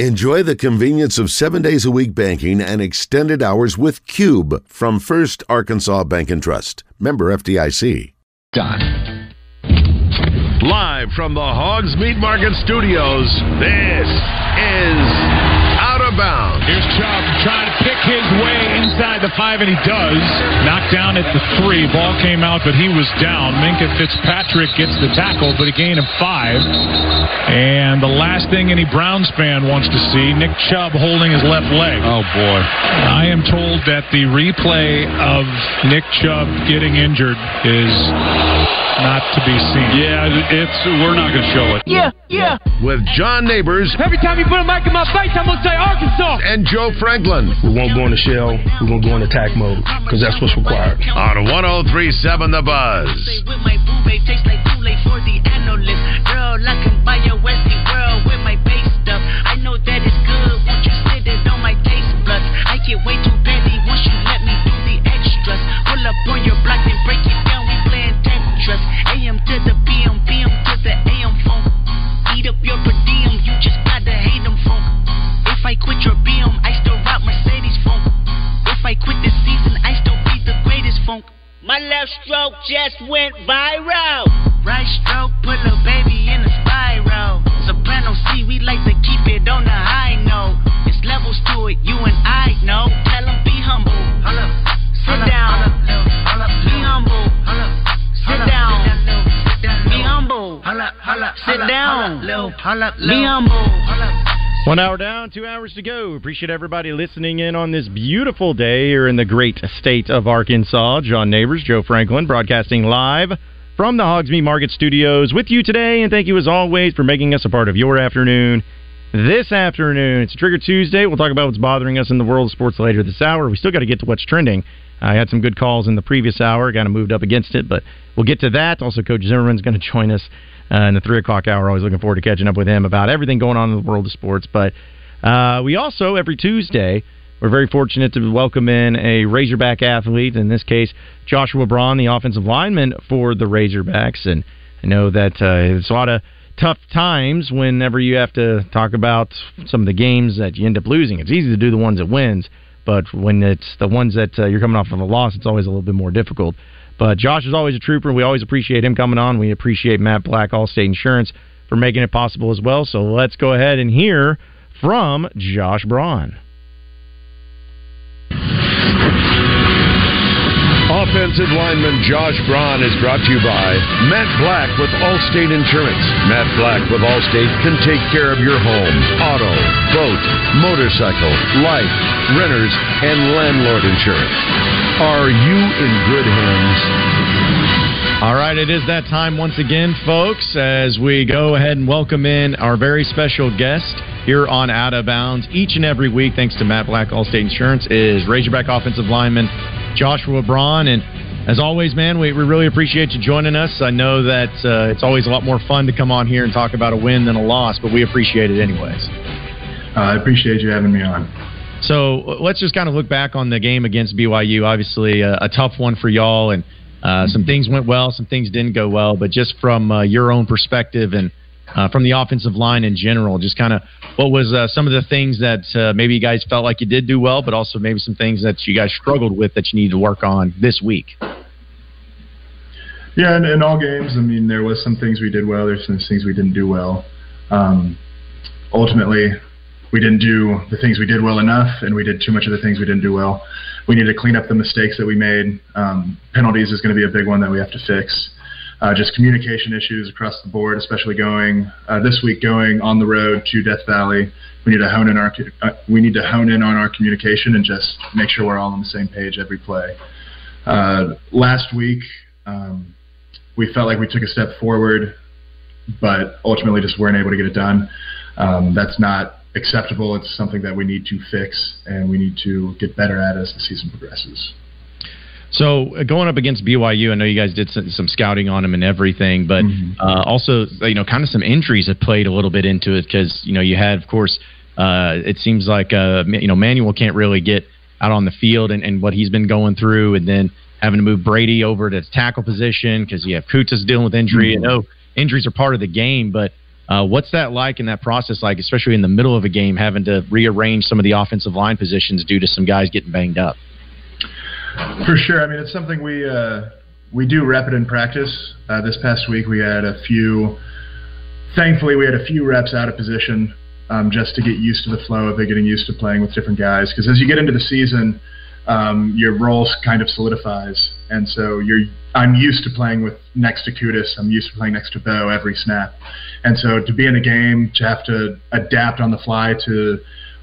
Enjoy the convenience of seven days a week banking and extended hours with Cube from First Arkansas Bank and Trust. Member FDIC. Done. Live from the Hogs Meat Market Studios, this is of bounds. Here's Chubb trying to pick his way inside the five, and he does. Knocked down at the three. Ball came out, but he was down. Minkah Fitzpatrick gets the tackle, but a gain of five. And the last thing any Browns fan wants to see, Nick Chubb holding his left leg. Oh, boy. I am told that the replay of Nick Chubb getting injured is not to be seen. Yeah, it's we're not going to show it. Yeah, yeah. With John Neighbors. Every time you put a mic in my face, I'm going to say Arkansas. And Joe Franklin. We won't go in the shell. We're going to go in attack mode because that's what's required. On 1037 The Buzz. With my boo tastes like Kool-Aid for the analyst. Girl, I can buy a Westie world with my base stuff. I know that it's good. Won't you sit it on my taste buds? I get way too petty once you let me do the extras. Pull up on your block and break it down. We. AM to the PM, PM to the AM phone. Eat up your per diem. You just gotta hate them phone. If I quit your BM, I still rock Mercedes funk. If I quit this season, I still be the greatest funk. My left stroke just went viral. Right stroke put a baby in a spiral. Soprano C, we like to keep it on the high note. It's levels to it, you and I know. Tell them be humble. Sit down. Be humble. Sit down. Be humble. Sit down. Be humble. One hour down, two hours to go. Appreciate everybody listening in on this beautiful day here in the great state of Arkansas. John Neighbors, Joe Franklin, broadcasting live from the Hogs Meat Market Studios with you today. And thank you as always for making us a part of your afternoon. This afternoon, it's Trigger Tuesday. We'll talk about what's bothering us in the world of sports later this hour. We still got to get to what's trending. I had some good calls in the previous hour, kind of moved up against it, but we'll get to that. Also, Coach Zimmerman's going to join us uh, in the three o'clock hour. Always looking forward to catching up with him about everything going on in the world of sports. But uh, we also every Tuesday we're very fortunate to welcome in a Razorback athlete. In this case, Joshua Braun, the offensive lineman for the Razorbacks, and I know that uh, it's a lot of tough times whenever you have to talk about some of the games that you end up losing. It's easy to do the ones that wins, but when it's the ones that uh, you're coming off of a loss, it's always a little bit more difficult. But Josh is always a trooper. We always appreciate him coming on. We appreciate Matt Black, Allstate Insurance, for making it possible as well. So let's go ahead and hear from Josh Braun. Offensive lineman Josh Braun is brought to you by Matt Black with Allstate Insurance. Matt Black with Allstate can take care of your home, auto, boat, motorcycle, life, renters, and landlord insurance. Are you in good hands? All right, it is that time once again, folks, as we go ahead and welcome in our very special guest here on Out of Bounds each and every week, thanks to Matt Black, Allstate Insurance, is Razorback offensive lineman Joshua Braun. And as always, man, we, we really appreciate you joining us. I know that uh, it's always a lot more fun to come on here and talk about a win than a loss, but we appreciate it anyways. Uh, I appreciate you having me on. So let's just kind of look back on the game against BYU. Obviously, a, a tough one for y'all, and uh, some things went well, some things didn't go well. But just from uh, your own perspective and uh, from the offensive line in general, just kind of what was uh, some of the things that uh, maybe you guys felt like you did do well, but also maybe some things that you guys struggled with that you need to work on this week. Yeah, in, in all games, I mean, there was some things we did well. There's some things we didn't do well. Um, ultimately, we didn't do the things we did well enough, and we did too much of the things we didn't do well. We need to clean up the mistakes that we made. Um, penalties is going to be a big one that we have to fix. Uh, just communication issues across the board, especially going uh, this week going on the road to Death Valley. We need to hone in our uh, we need to hone in on our communication and just make sure we're all on the same page every play. Uh, last week, um, we felt like we took a step forward, but ultimately just weren't able to get it done. Um, that's not acceptable. It's something that we need to fix and we need to get better at as the season progresses. So uh, going up against BYU, I know you guys did some, some scouting on him and everything, but mm-hmm. uh, also you know kind of some injuries have played a little bit into it because you know you had of course uh, it seems like uh, you know Manuel can't really get out on the field and, and what he's been going through, and then having to move Brady over to tackle position because you have Kutas dealing with injury. Mm-hmm. I know injuries are part of the game, but Uh, what's that like in that process like, especially in the middle of a game, having to rearrange some of the offensive line positions due to some guys getting banged up? For sure. I mean, it's something we uh, we do rep it in practice. Uh, this past week, we had a few. Thankfully, we had a few reps out of position um, just to get used to the flow of it, getting used to playing with different guys. Because as you get into the season, um, your role kind of solidifies, and so you're. I'm used to playing with next to Kutas. I'm used to playing next to Bo every snap, and so to be in a game to have to adapt on the fly to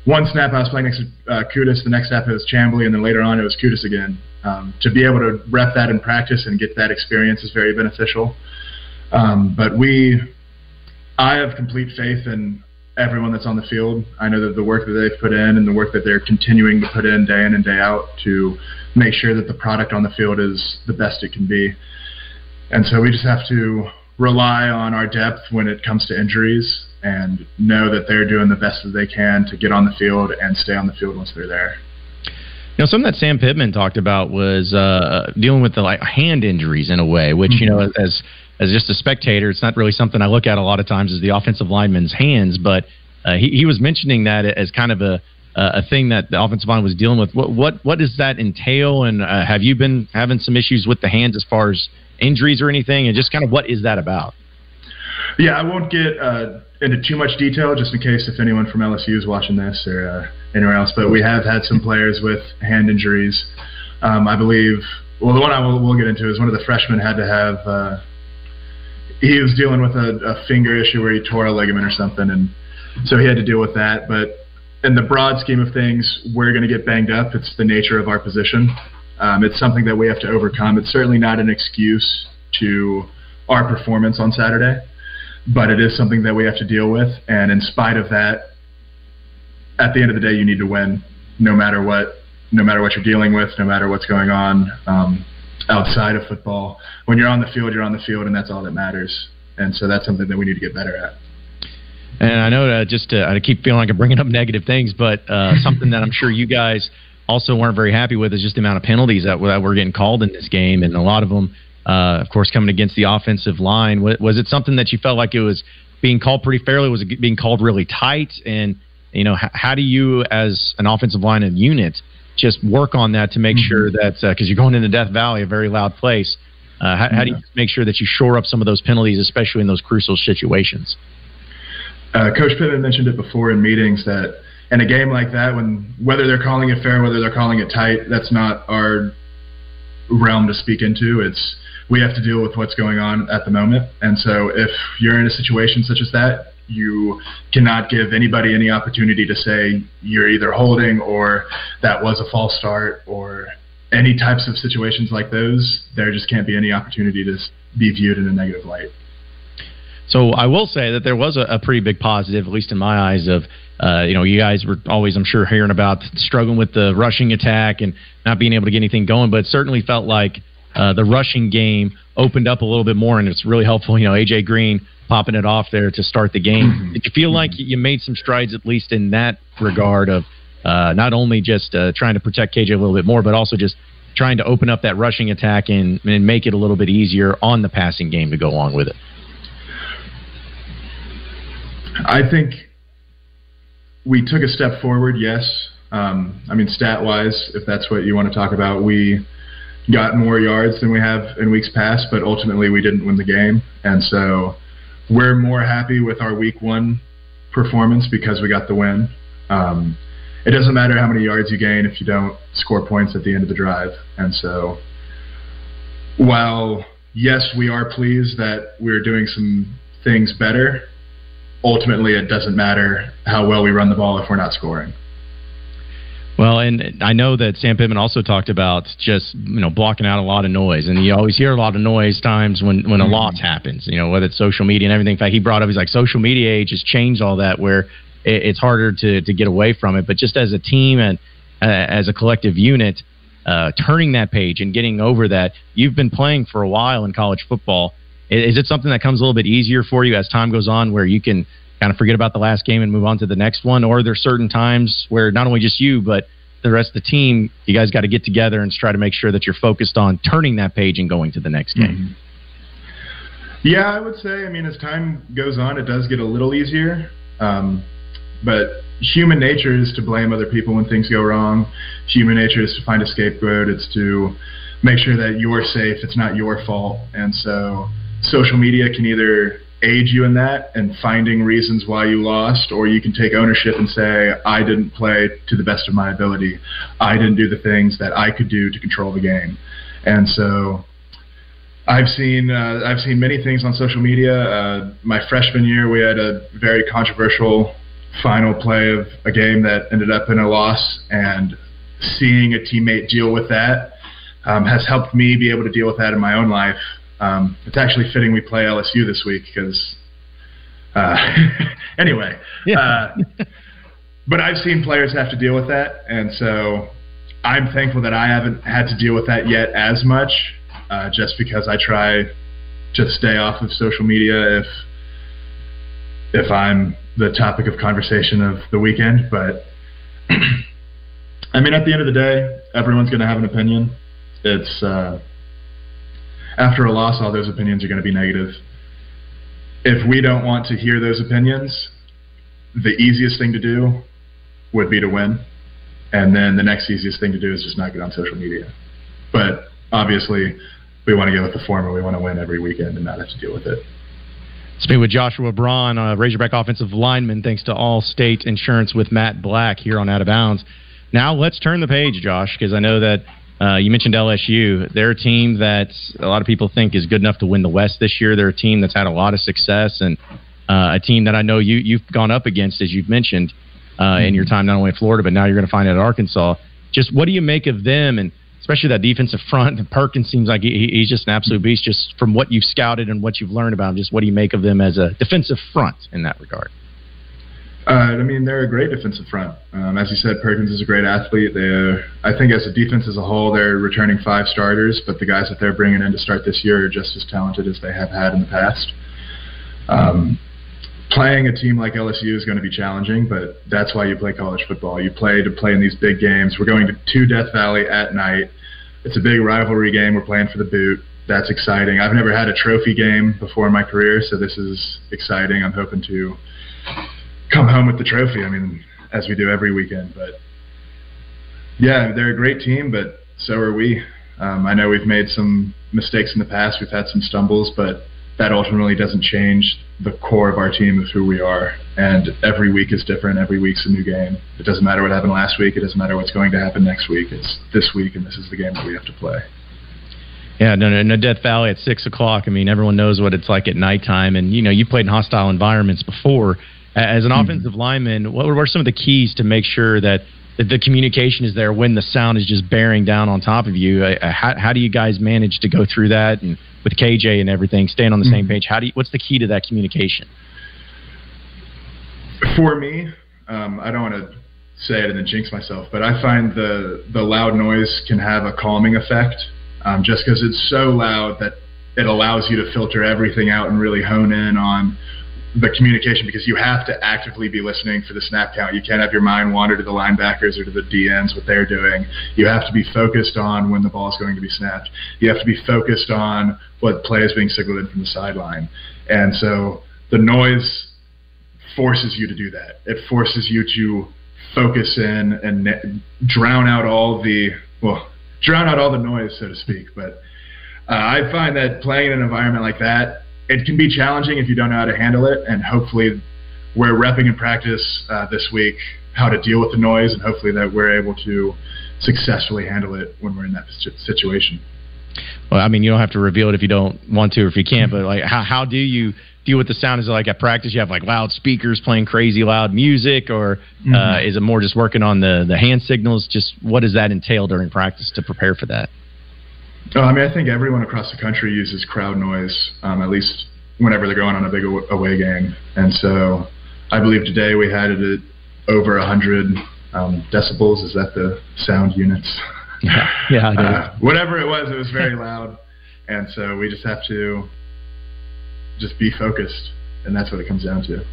one snap I was playing next to uh, Kutas, the next snap it was Chamblee, and then later on it was Kutas again. Um, to be able to rep that in practice and get that experience is very beneficial. Um, but we, I have complete faith in everyone that's on the field. I know that the work that they've put in and the work that they're continuing to put in day in and day out to make sure that the product on the field is the best it can be. And so we just have to rely on our depth when it comes to injuries and know that they're doing the best that they can to get on the field and stay on the field once they're there. You know, something that Sam Pittman talked about was uh, dealing with the like hand injuries in a way, which you know, mm-hmm. as as just a spectator, it's not really something I look at a lot of times as the offensive lineman's hands. But uh, he he was mentioning that as kind of a a thing that the offensive line was dealing with. What what what does that entail? And uh, have you been having some issues with the hands as far as injuries or anything? And just kind of what is that about? Yeah, I won't get uh, into too much detail, just in case if anyone from LSU is watching this or uh, anywhere else. But we have had some players with hand injuries. Um, I believe. Well, the one I will we'll get into is one of the freshmen had to have. Uh, he was dealing with a, a finger issue where he tore a ligament or something, and so he had to deal with that. But in the broad scheme of things, we're going to get banged up. It's the nature of our position. Um, it's something that we have to overcome. It's certainly not an excuse to our performance on Saturday but it is something that we have to deal with. And in spite of that, at the end of the day, you need to win, no matter what, no matter what you're dealing with, no matter what's going on um, outside of football. When you're on the field, you're on the field, and that's all that matters. And so that's something that we need to get better at. And I know that just to, I keep feeling like I'm bringing up negative things, but uh, something that I'm sure you guys also weren't very happy with is just the amount of penalties that, that were getting called in this game, and a lot of them uh, of course, coming against the offensive line. Was, was, it something that you felt like it was being called pretty fairly? Was it being called really tight? And you know, how do you, as an offensive line and unit, just work on that to make mm-hmm. sure that because uh, you're going into Death Valley, a very loud place. Uh, how, how, do you make sure that you shore up some of those penalties, especially in those crucial situations? Uh, Coach Pittman mentioned it before in meetings that in a game like that, when whether they're calling it fair, whether they're calling it tight, that's not our realm to speak into. It's we have to deal with what's going on at the moment. And so if you're in a situation such as that, you cannot give anybody any opportunity to say you're either holding or that was a false start or any types of situations like those. There just can't be any opportunity to be viewed in a negative light. So I will say that there was a, a pretty big positive, at least in my eyes, of uh, you know you guys were always, I'm sure, hearing about struggling with the rushing attack and not being able to get anything going, but it certainly felt like uh, the rushing game opened up a little bit more, and it's really helpful. You know, AJ Green popping it off there to start the game. Mm-hmm. Did you feel like you made some strides, at least in that regard, of uh, not only just uh, trying to protect KJ a little bit more, but also just trying to open up that rushing attack and, and make it a little bit easier on the passing game to go along with it? I think we took a step forward, yes. Um, I mean, stat wise, if that's what you want to talk about, we got more yards than we have in weeks past, but ultimately we didn't win the game. And so we're more happy with our week one performance because we got the win. Um, it doesn't matter how many yards you gain if you don't score points at the end of the drive. And so while, yes, we are pleased that we're doing some things better, ultimately it doesn't matter how well we run the ball if we're not scoring. Well, and I know that Sam Pittman also talked about just you know blocking out a lot of noise, and you always hear a lot of noise times when when a mm-hmm. loss happens. You know whether it's social media and everything. In fact, he brought up he's like social media age has changed all that where it, it's harder to to get away from it. But just as a team and uh, as a collective unit, uh, turning that page and getting over that. You've been playing for a while in college football. Is it something that comes a little bit easier for you as time goes on, where you can kind of forget about the last game and move on to the next one? Or are there certain times where not only just you, but the rest of the team, you guys got to get together and try to make sure that you're focused on turning that page and going to the next game? Yeah, I would say. I mean, as time goes on, it does get a little easier. Um, but human nature is to blame other people when things go wrong. Human nature is to find a scapegoat. It's to make sure that you're safe. It's not your fault. And so social media can either aid you in that and finding reasons why you lost, or you can take ownership and say, I didn't play to the best of my ability. I didn't do the things that I could do to control the game. And so I've seen uh, I've seen many things on social media. Uh, my freshman year, we had a very controversial final play of a game that ended up in a loss, and seeing a teammate deal with that um, has helped me be able to deal with that in my own life. Um, it's actually fitting we play LSU this week because, uh, anyway. Yeah. Uh, but I've seen players have to deal with that, and so I'm thankful that I haven't had to deal with that yet as much, uh, just because I try to stay off of social media if if I'm the topic of conversation of the weekend. But I mean, at the end of the day, everyone's going to have an opinion. It's uh, after a loss, all those opinions are going to be negative. If we don't want to hear those opinions, the easiest thing to do would be to win. And then the next easiest thing to do is just not get on social media. But obviously, we want to go with the former. We want to win every weekend and not have to deal with it. Speaking with Joshua Braun, Razorback offensive lineman, thanks to Allstate Insurance with Matt Black here on Out of Bounds. Now let's turn the page, Josh, because I know that uh, you mentioned LSU. They're a team that a lot of people think is good enough to win the West this year. They're a team that's had a lot of success and uh, a team that I know you you've gone up against, as you've mentioned uh, in your time not only in Florida, but now you're going to find it at Arkansas. Just what do you make of them, and especially that defensive front? Perkins seems like he, he's just an absolute beast. Just from what you've scouted and what you've learned about him, just what do you make of them as a defensive front in that regard? Uh, I mean, they're a great defensive front. Um, as you said, Perkins is a great athlete. They, I think, as a defense as a whole, they're returning five starters, but the guys that they're bringing in to start this year are just as talented as they have had in the past. Um, playing a team like LSU is going to be challenging, but that's why you play college football. You play to play in these big games. We're going to, to Death Valley at night. It's a big rivalry game. We're playing for the boot. That's exciting. I've never had a trophy game before in my career, so this is exciting. I'm hoping to come home with the trophy. I mean, as we do every weekend. But yeah, they're a great team, but so are we. Um, I know we've made some mistakes in the past. We've had some stumbles, but that ultimately doesn't change the core of our team of who we are. And every week is different. Every week's a new game. It doesn't matter what happened last week. It doesn't matter what's going to happen next week. It's this week, and this is the game that we have to play. Yeah, no, no, no, Death Valley at six o'clock. I mean, everyone knows what it's like at nighttime, and you know, you played in hostile environments before. As an mm-hmm. offensive lineman, what were some of the keys to make sure that, that the communication is there when the sound is just bearing down on top of you? Uh, how, how do you guys manage to go through that and with KJ and everything, staying on the mm-hmm. same page? How do you, what's the key to that communication? For me, um, I don't want to say it and then jinx myself, but I find the the loud noise can have a calming effect, um, just because it's so loud that it allows you to filter everything out and really hone in on the communication because you have to actively be listening for the snap count. You can't have your mind wander to the linebackers or to the DNs, what they're doing. You have to be focused on when the ball is going to be snapped. You have to be focused on what play is being signaled in from the sideline. And so the noise forces you to do that. It forces you to focus in and drown out all the, well, drown out all the noise, so to speak. But uh, I find that playing in an environment like that, it can be challenging if you don't know how to handle it. And hopefully, we're repping in practice uh, this week how to deal with the noise, and hopefully that we're able to successfully handle it when we're in that situation. Well, I mean, you don't have to reveal it if you don't want to or if you can't, but like, how, how do you deal with the sound? Is it like at practice you have like loud speakers playing crazy loud music, or mm-hmm. uh, is it more just working on the the hand signals? Just what does that entail during practice to prepare for that? Oh, I mean, I think everyone across the country uses crowd noise, um, at least whenever they're going on a big away game. And so I believe today we had it at over 100 um, decibels. Is that the sound units? Yeah, yeah. uh, whatever it was, it was very loud. And so we just have to just be focused. And that's what it comes down to.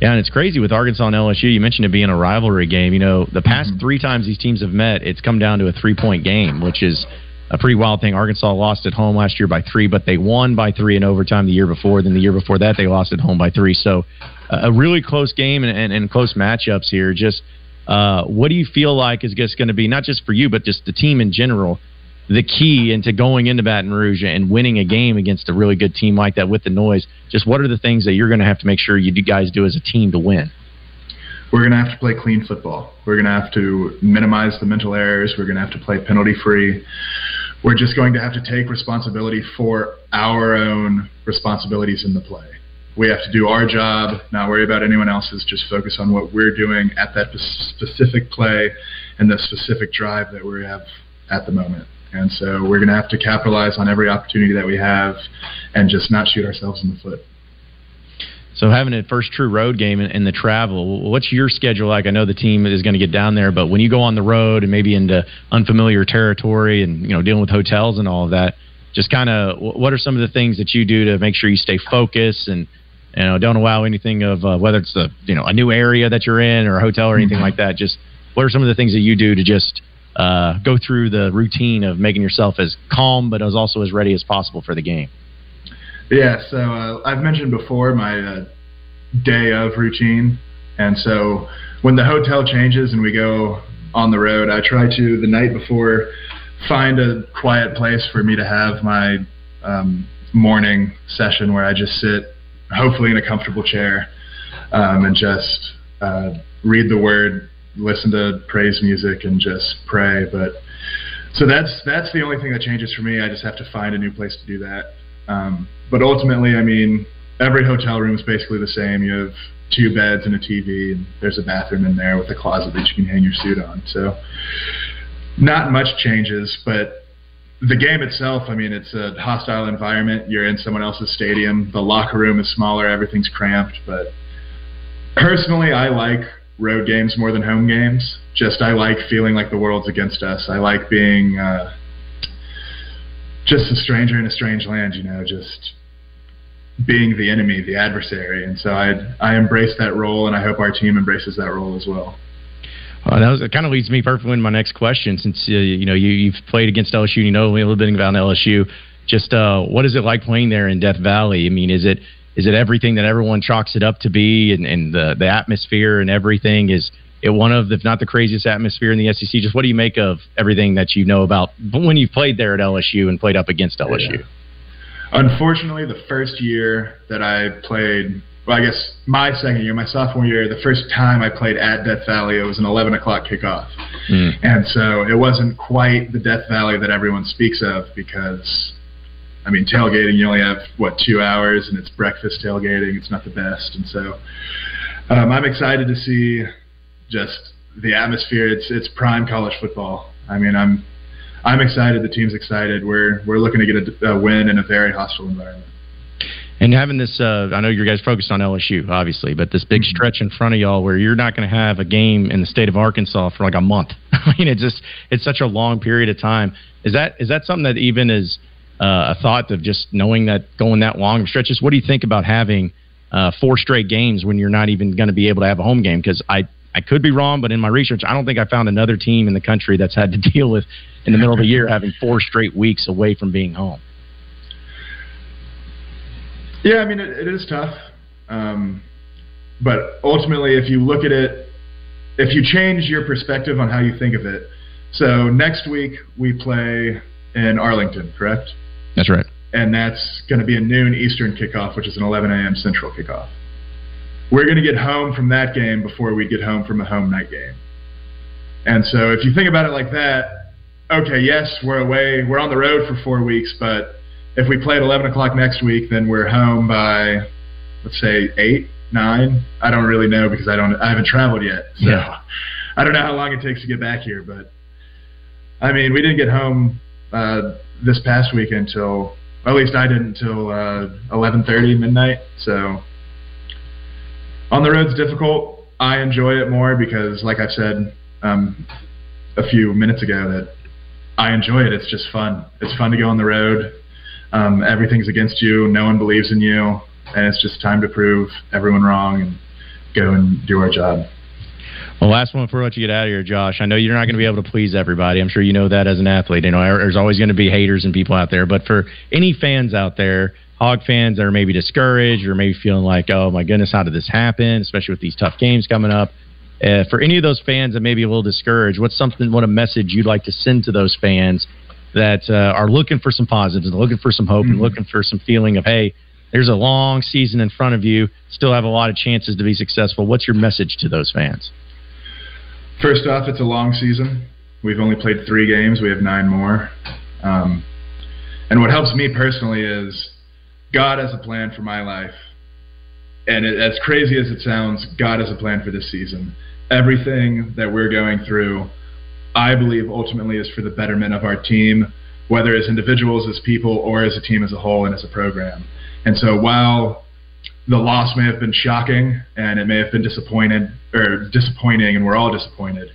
Yeah, and it's crazy with Arkansas and LSU. You mentioned it being a rivalry game. You know, the past mm-hmm. three times these teams have met, it's come down to a three point game, which is a pretty wild thing. Arkansas lost at home last year by three, but they won by three in overtime the year before. Then the year before that, they lost at home by three. So uh, a really close game and, and, and close matchups here. Just uh, what do you feel like is just going to be not just for you, but just the team in general? The key into going into Baton Rouge and winning a game against a really good team like that with the noise. Just what are the things that you're going to have to make sure you guys do as a team to win? we're going to have to play clean football. We're going to have to minimize the mental errors. We're going to have to play penalty free. We're just going to have to take responsibility for our own responsibilities in the play. We have to do our job, not worry about anyone else's, just focus on what we're doing at that specific play and the specific drive that we have at the moment. And so we're going to have to capitalize on every opportunity that we have and just not shoot ourselves in the foot. So having a first true road game and, the travel, what's your schedule like? I know the team is going to get down there, but when you go on the road and maybe into unfamiliar territory and you know dealing with hotels and all of that, just kind of what are some of the things that you do to make sure you stay focused and you know don't allow anything of uh, whether it's a you know a new area that you're in or a hotel or anything like that. Just what are some of the things that you do to just uh, go through the routine of making yourself as calm but as also as ready as possible for the game? Yeah, so uh, I've mentioned before my uh, day of routine, and so when the hotel changes and we go on the road, I try to the night before find a quiet place for me to have my um, morning session where I just sit, hopefully in a comfortable chair, um, and just uh, read the word, listen to praise music, and just pray. But so that's that's the only thing that changes for me. I just have to find a new place to do that. Um, but ultimately, I mean, every hotel room is basically the same. You have two beds and a TV, and there's a bathroom in there with a closet that you can hang your suit on. So, not much changes, but the game itself, I mean, it's a hostile environment. You're in someone else's stadium. The locker room is smaller. Everything's cramped. But personally, I like road games more than home games. Just I like feeling like the world's against us. I like being uh, just a stranger in a strange land. You know, just being the enemy, the adversary, and so I I embrace that role, and I hope our team embraces that role as well. Uh, that, was, that kind of leads me perfectly into my next question. Since uh, you know you, you've played against LSU, and you know a little bit about LSU. Just uh, what is it like playing there in Death Valley? I mean, is it is it everything that everyone chalks it up to be, and, and the the atmosphere and everything is it one of, if not the craziest atmosphere in the SEC? Just what do you make of everything that you know about when you played there at LSU and played up against LSU? Yeah. Unfortunately, the first year that I played, well, I guess my second year, my sophomore year, the first time I played at Death Valley, it was an 11 o'clock kickoff. Mm. And so it wasn't quite the Death Valley that everyone speaks of because, I mean, tailgating, you only have, what, two hours and it's breakfast tailgating. It's not the best. And so um, I'm excited to see just the atmosphere. It's, it's prime college football. I mean, I'm I'm excited. The team's excited. We're we're looking to get a, a win in a very hostile environment. And having this, uh, I know you guys focused on LSU, obviously, but this big mm-hmm. stretch in front of y'all where you're not going to have a game in the state of Arkansas for like a month. I mean, it's just it's such a long period of time. Is that is that something that even is uh, a thought of just knowing that going that long of stretches? What do you think about having uh, four straight games when you're not even going to be able to have a home game? Because I I could be wrong, but in my research, I don't think I found another team in the country that's had to deal with in the middle of the year having four straight weeks away from being home. Yeah, I mean it, it is tough, um, but ultimately, if you look at it, if you change your perspective on how you think of it, so next week we play in Arlington, correct? That's right. And that's going to be a noon Eastern kickoff, which is an 11 a.m. Central kickoff we're going to get home from that game before we get home from a home night game. And so if you think about it like that, okay, yes, we're away, we're on the road for four weeks, but if we play at 11 o'clock next week, then we're home by, let's say, 8, 9. I don't really know because I don't, I haven't traveled yet. So yeah. I don't know how long it takes to get back here, but I mean, we didn't get home uh, this past week until, at least I didn't until uh, 11:30 midnight. So on the road's difficult. I enjoy it more because, like I said um, a few minutes ago, that I enjoy it. It's just fun. It's fun to go on the road. Um, everything's against you. No one believes in you, and it's just time to prove everyone wrong and go and do our job. Well, last one before I let you get out of here, Josh. I know you're not going to be able to please everybody. I'm sure you know that as an athlete. You know, there's always going to be haters and people out there. But for any fans out there, Hog fans that are maybe discouraged or maybe feeling like, oh my goodness, how did this happen? Especially with these tough games coming up. Uh, for any of those fans that may be a little discouraged, what's something, what a message you'd like to send to those fans that uh, are looking for some positives and looking for some hope mm-hmm. and looking for some feeling of, hey, there's a long season in front of you, still have a lot of chances to be successful. What's your message to those fans? First off, it's a long season. We've only played three games. We have nine more. Um, and what helps me personally is God has a plan for my life. And it, as crazy as it sounds, God has a plan for this season. Everything that we're going through, I believe ultimately is for the betterment of our team, whether as individuals, as people, or as a team as a whole and as a program. And so while the loss may have been shocking and it may have been disappointed or disappointing and we're all disappointed,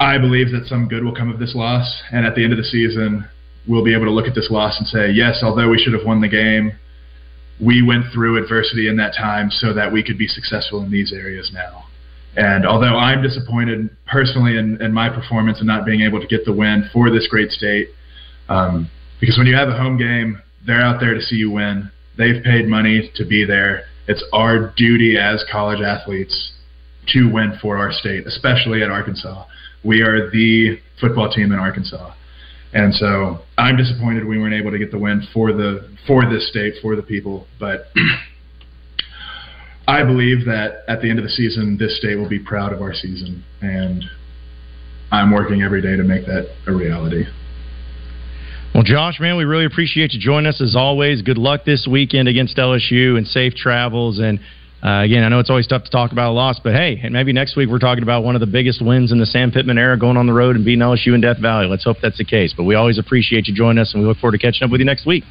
I believe that some good will come of this loss. And at the end of the season, we'll be able to look at this loss and say, yes, although we should have won the game, we went through adversity in that time so that we could be successful in these areas now. And although I'm disappointed personally in, in my performance and not being able to get the win for this great state, um, because when you have a home game, they're out there to see you win. They've paid money to be there. It's our duty as college athletes to win for our state, especially at Arkansas. We are the football team in Arkansas. And so I'm disappointed we weren't able to get the win for the for this state for the people, but I believe that at the end of the season, this state will be proud of our season, and I'm working every day to make that a reality. Well, Josh, man, we really appreciate you joining us as always. Good luck this weekend against LSU and safe travels. And uh, again, I know it's always tough to talk about a loss, but hey, maybe next week we're talking about one of the biggest wins in the Sam Pittman era going on the road and beating LSU in Death Valley. Let's hope that's the case. But we always appreciate you joining us, and we look forward to catching up with you next week.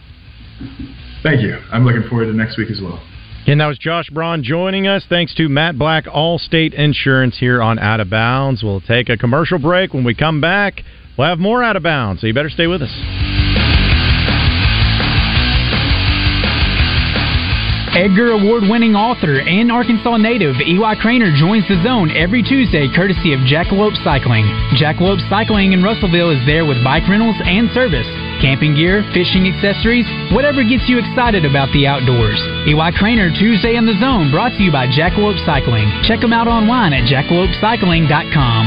Thank you. I'm looking forward to next week as well. And that was Josh Braun joining us. Thanks to Matt Black, Allstate Insurance here on Out of Bounds. We'll take a commercial break. When we come back, we'll have more Out of Bounds, so you better stay with us. Edgar Award winning author and Arkansas native Eli Cranor joins the zone every Tuesday courtesy of Jackalope Cycling. Jackalope Cycling in Russellville is there with bike rentals and service, camping gear, fishing accessories, whatever gets you excited about the outdoors. Eli Cranor Tuesday in the Zone brought to you by Jackalope Cycling. Check them out online at jackalopecycling.com.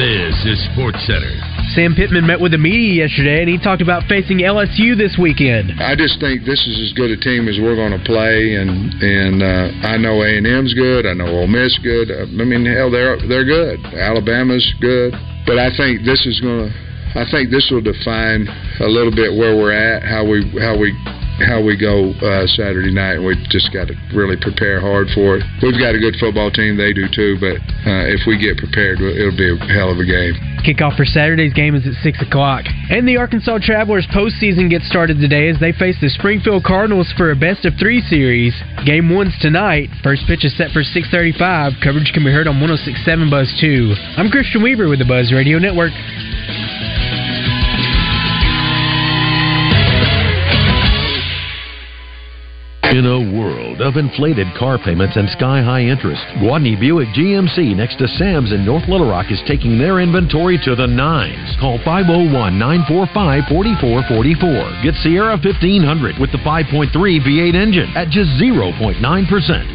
This is Sports Center. Sam Pittman met with the media yesterday, and he talked about facing LSU this weekend. I just think this is as good a team as we're going to play, and and uh, I know A and M's good. I know Ole Miss good. I mean, hell, they're they're good. Alabama's good, but I think this is going to. I think this will define a little bit where we're at, how we how we how we go uh, Saturday night. We've just got to really prepare hard for it. We've got a good football team; they do too. But uh, if we get prepared, it'll be a hell of a game. Kickoff for Saturday's game is at six o'clock, and the Arkansas Travelers postseason gets started today as they face the Springfield Cardinals for a best of three series. Game one's tonight. First pitch is set for 6:35. Coverage can be heard on 106.7 Buzz two. I'm Christian Weaver with the Buzz Radio Network. In a world of inflated car payments and sky high interest, Gwatney Buick GMC next to Sam's in North Little Rock is taking their inventory to the nines. Call 501 945 4444. Get Sierra 1500 with the 5.3 V8 engine at just 0.9%.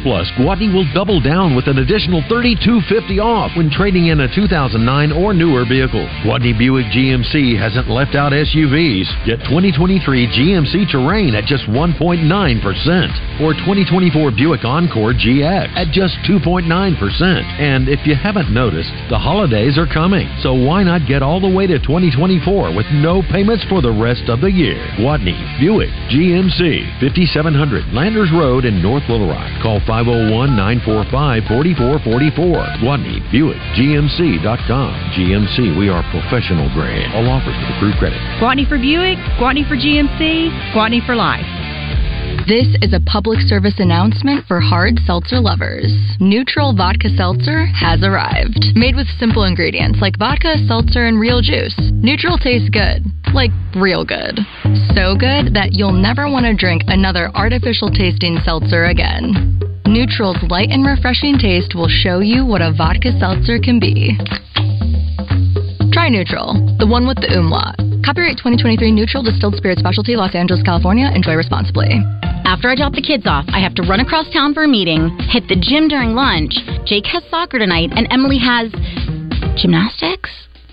Plus, Gwatney will double down with an additional 3250 off when trading in a 2009 or newer vehicle. Gwatney Buick GMC hasn't left out SUVs. Get 2023 GMC Terrain at just 1.9% or 2024 Buick Encore GX at just 2.9%. And if you haven't noticed, the holidays are coming, so why not get all the way to 2024 with no payments for the rest of the year? Gwatney Buick GMC 5700 Landers Road in North Little Rock. Call 501-945-4444. Gwatney Buick GMC.com. GMC, we are professional grade. All offers with approved credit. Gwatney for Buick, Gwatney for GMC, Gwatney for life. This is a public service announcement for hard seltzer lovers. Neutral Vodka Seltzer has arrived. Made with simple ingredients like vodka, seltzer, and real juice. Neutral tastes good. Like real good. So good that you'll never want to drink another artificial tasting seltzer again. Neutral's light and refreshing taste will show you what a vodka seltzer can be. Try Neutral, the one with the umlaut. Copyright 2023 Neutral Distilled Spirit Specialty, Los Angeles, California. Enjoy responsibly. After I drop the kids off, I have to run across town for a meeting, hit the gym during lunch. Jake has soccer tonight, and Emily has gymnastics.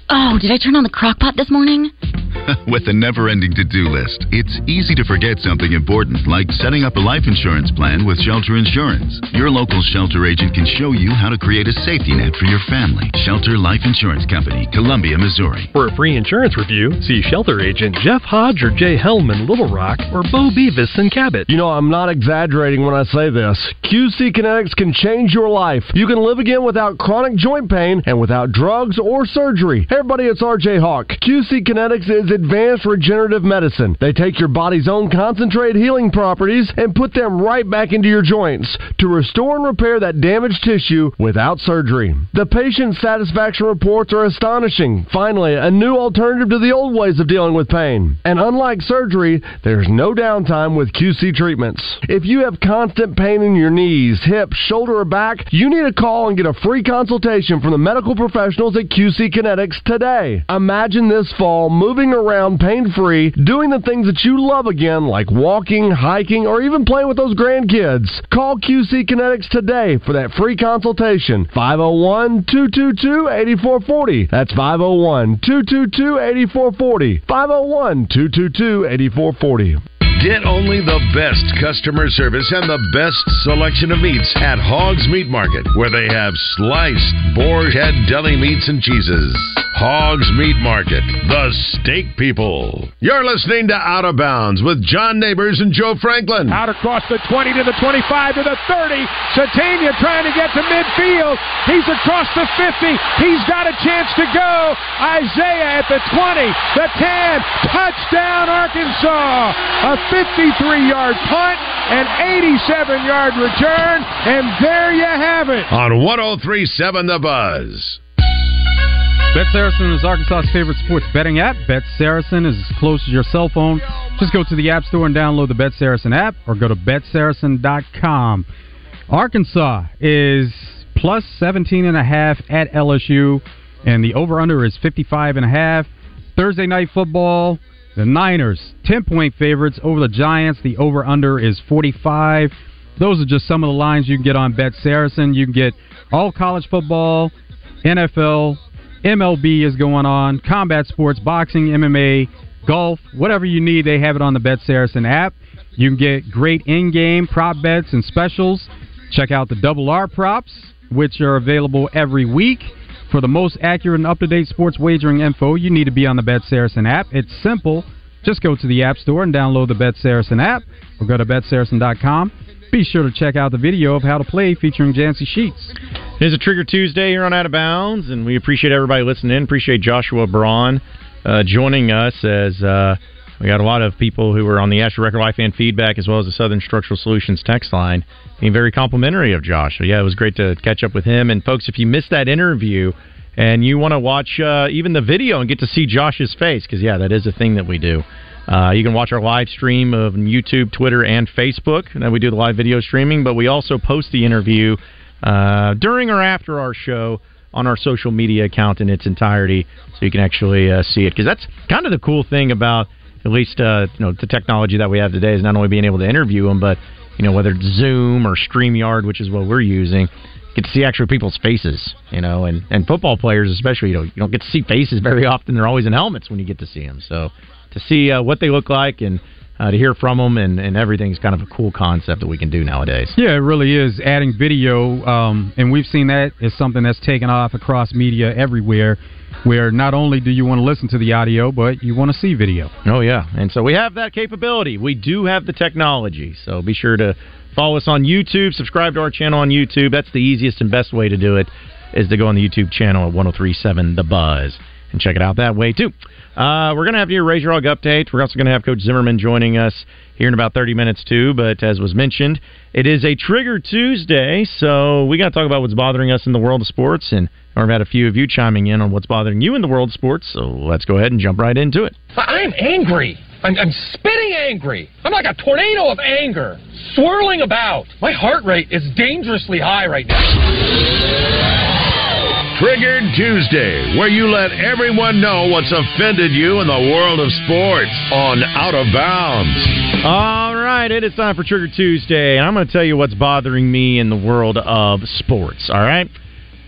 Oh, did I turn on the crock pot this morning? With a never ending to do list, it's easy to forget something important like setting up a life insurance plan with Shelter Insurance. Your local shelter agent can show you how to create a safety net for your family. Shelter Life Insurance Company, Columbia, Missouri. For a free insurance review, see shelter agent Jeff Hodge or Jay Hellman, Little Rock, or Bo Beavis in Cabot. You know, I'm not exaggerating when I say this. QC Kinetics can change your life. You can live again without chronic joint pain and without drugs or surgery. Hey everybody, it's RJ Hawk. QC Kinetics is advanced regenerative medicine. They take your body's own concentrated healing properties and put them right back into your joints to restore and repair that damaged tissue without surgery. The patient satisfaction reports are astonishing. Finally, a new alternative to the old ways of dealing with pain. And unlike surgery, there's no downtime with QC treatments. If you have constant pain in your knees, hips, shoulder, or back, you need to call and get a free consultation from the medical professionals at QC Kinetics today. Imagine this fall moving around pain free, doing the things that you love again, like walking, hiking, or even playing with those grandkids. Call QC Kinetics today for that free consultation. 501 222 8440. That's 501 222 8440. 501 222 8440. Get only the best customer service and the best selection of meats at Hogs Meat Market, where they have sliced boar head deli meats and cheeses. Hogs Meat Market, the steak people. You're listening to Out of Bounds with John Neighbors and Joe Franklin. Out across the 20 to the 25 to the 30. Sategna trying to get to midfield. He's across the 50. He's got a chance to go. Isaiah at the 20, the 10. Touchdown, Arkansas. A 53 yard punt, an 87 yard return, and there you have it. On 1037 The Buzz. Bet Saracen is Arkansas's favorite sports betting app. Bet Saracen is as close as your cell phone. Just go to the App Store and download the Bet Saracen app or go to betsaracen.com. Arkansas is plus 17 and a half at LSU and the over under is 55 and a half. Thursday night football, the Niners 10 point favorites over the Giants. The over under is 45. Those are just some of the lines you can get on Bet Saracen. You can get all college football, NFL, MLB is going on, combat sports, boxing, MMA, golf, whatever you need, they have it on the Bet Saracen app. You can get great in-game prop bets and specials. Check out the Double R props, which are available every week. For the most accurate and up-to-date sports wagering info, you need to be on the Bet Saracen app. It's simple. Just go to the App Store and download the Bet Saracen app, or go to betsaracen.com. Be sure to check out the video of how to play featuring Jancy Sheets. It is a Trigger Tuesday here on Out of Bounds, and we appreciate everybody listening in. Appreciate Joshua Braun uh, joining us as uh, we got a lot of people who are on the Asher Record Life and feedback, as well as the Southern Structural Solutions text line, being very complimentary of Josh. So, yeah, it was great to catch up with him. And, folks, if you missed that interview and you want to watch uh, even the video and get to see Josh's face, because, yeah, that is a thing that we do. Uh, you can watch our live stream of YouTube, Twitter, and Facebook. And we do the live video streaming, but we also post the interview uh, during or after our show on our social media account in its entirety, so you can actually uh, see it. Because that's kind of the cool thing about at least uh, you know the technology that we have today is not only being able to interview them, but you know whether it's Zoom or Streamyard, which is what we're using. Get to see actual people's faces, you know, and, and football players especially. You know, you don't get to see faces very often. They're always in helmets when you get to see them. So to see uh, what they look like and uh, to hear from them and, and everything is kind of a cool concept that we can do nowadays. Yeah, it really is. Adding video, um, and we've seen that is something that's taken off across media everywhere, where not only do you want to listen to the audio, but you want to see video. Oh, yeah. And so we have that capability. We do have the technology. So be sure to follow us on YouTube, subscribe to our channel on YouTube. That's the easiest and best way to do it, is to go on the YouTube channel at 1037 The Buzz. And check it out that way too. Uh, we're going to have your Razor Hog update. We're also going to have Coach Zimmerman joining us here in about 30 minutes too. But as was mentioned, it is a Trigger Tuesday, so we got to talk about what's bothering us in the world of sports. And I've had a few of you chiming in on what's bothering you in the world of sports. So let's go ahead and jump right into it. I'm angry. I'm, I'm spitting angry. I'm like a tornado of anger, swirling about. My heart rate is dangerously high right now. Triggered Tuesday, where you let everyone know what's offended you in the world of sports on Out of Bounds. All right, it is time for Trigger Tuesday, and I'm going to tell you what's bothering me in the world of sports. All right.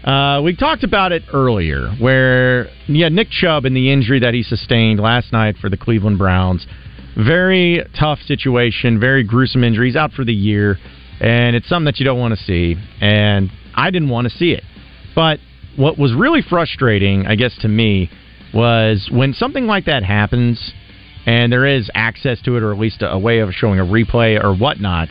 Uh, we talked about it earlier, where yeah, Nick Chubb and the injury that he sustained last night for the Cleveland Browns. Very tough situation, very gruesome injury. He's out for the year, and it's something that you don't want to see. And I didn't want to see it, but what was really frustrating, I guess, to me, was when something like that happens and there is access to it, or at least a, a way of showing a replay or whatnot.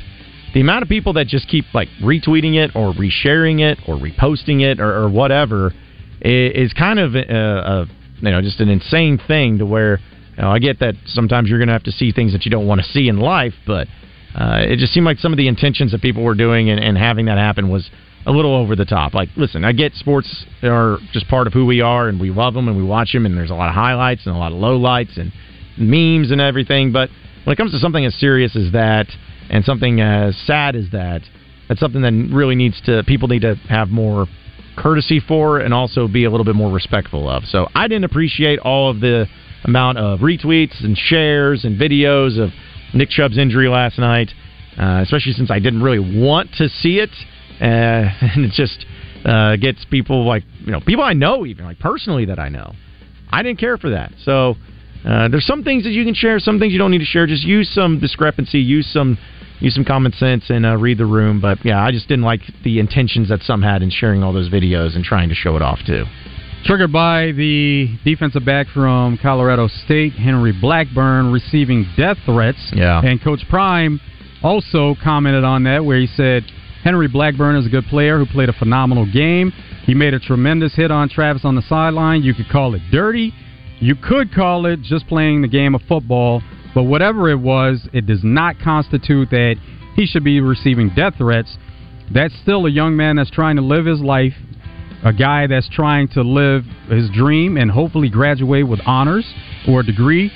The amount of people that just keep like retweeting it or resharing it or reposting it or, or whatever is, is kind of a, a you know just an insane thing to where you know, I get that sometimes you're going to have to see things that you don't want to see in life, but uh, it just seemed like some of the intentions that people were doing and, and having that happen was a little over the top. Like, listen, I get sports are just part of who we are, and we love them and we watch them, and there's a lot of highlights and a lot of lowlights and memes and everything. But when it comes to something as serious as that and something as sad as that, that's something that really needs to people need to have more courtesy for and also be a little bit more respectful of. So I didn't appreciate all of the amount of retweets and shares and videos of Nick Chubb's injury last night, uh, especially since I didn't really want to see it. Uh, and it just uh, gets people like you know people I know even like personally that I know. I didn't care for that. So uh, there's some things that you can share, some things you don't need to share. Just use some discrepancy, use some use some common sense, and uh, read the room. But yeah, I just didn't like the intentions that some had in sharing all those videos and trying to show it off too. Triggered by the defensive back from Colorado State, Henry Blackburn, receiving death threats. Yeah. And Coach Prime also commented on that, where he said Henry Blackburn is a good player who played a phenomenal game. He made a tremendous hit on Travis on the sideline. You could call it dirty. You could call it just playing the game of football. But whatever it was, it does not constitute that he should be receiving death threats. That's still a young man that's trying to live his life, a guy that's trying to live his dream and hopefully graduate with honors or a degree,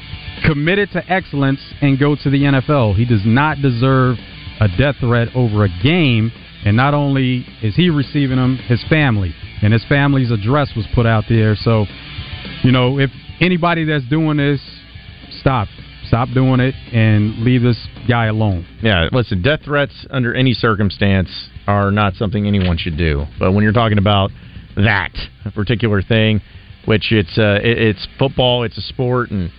committed to excellence, and go to the NFL. He does not deserve a death threat over a game. And not only is he receiving them, his family and his family's address was put out there. So, you know, if anybody that's doing this, stop. Stop doing it and leave this guy alone. Yeah, listen, death threats under any circumstance are not something anyone should do. But when you're talking about that particular thing, which it's uh, it, it's football, it's a sport, and